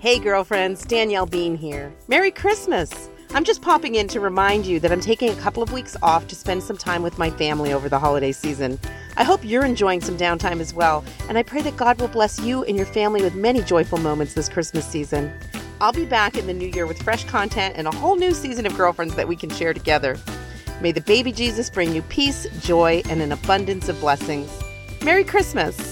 Hey, girlfriends, Danielle Bean here. Merry Christmas! I'm just popping in to remind you that I'm taking a couple of weeks off to spend some time with my family over the holiday season. I hope you're enjoying some downtime as well, and I pray that God will bless you and your family with many joyful moments this Christmas season. I'll be back in the new year with fresh content and a whole new season of girlfriends that we can share together. May the baby Jesus bring you peace, joy, and an abundance of blessings. Merry Christmas!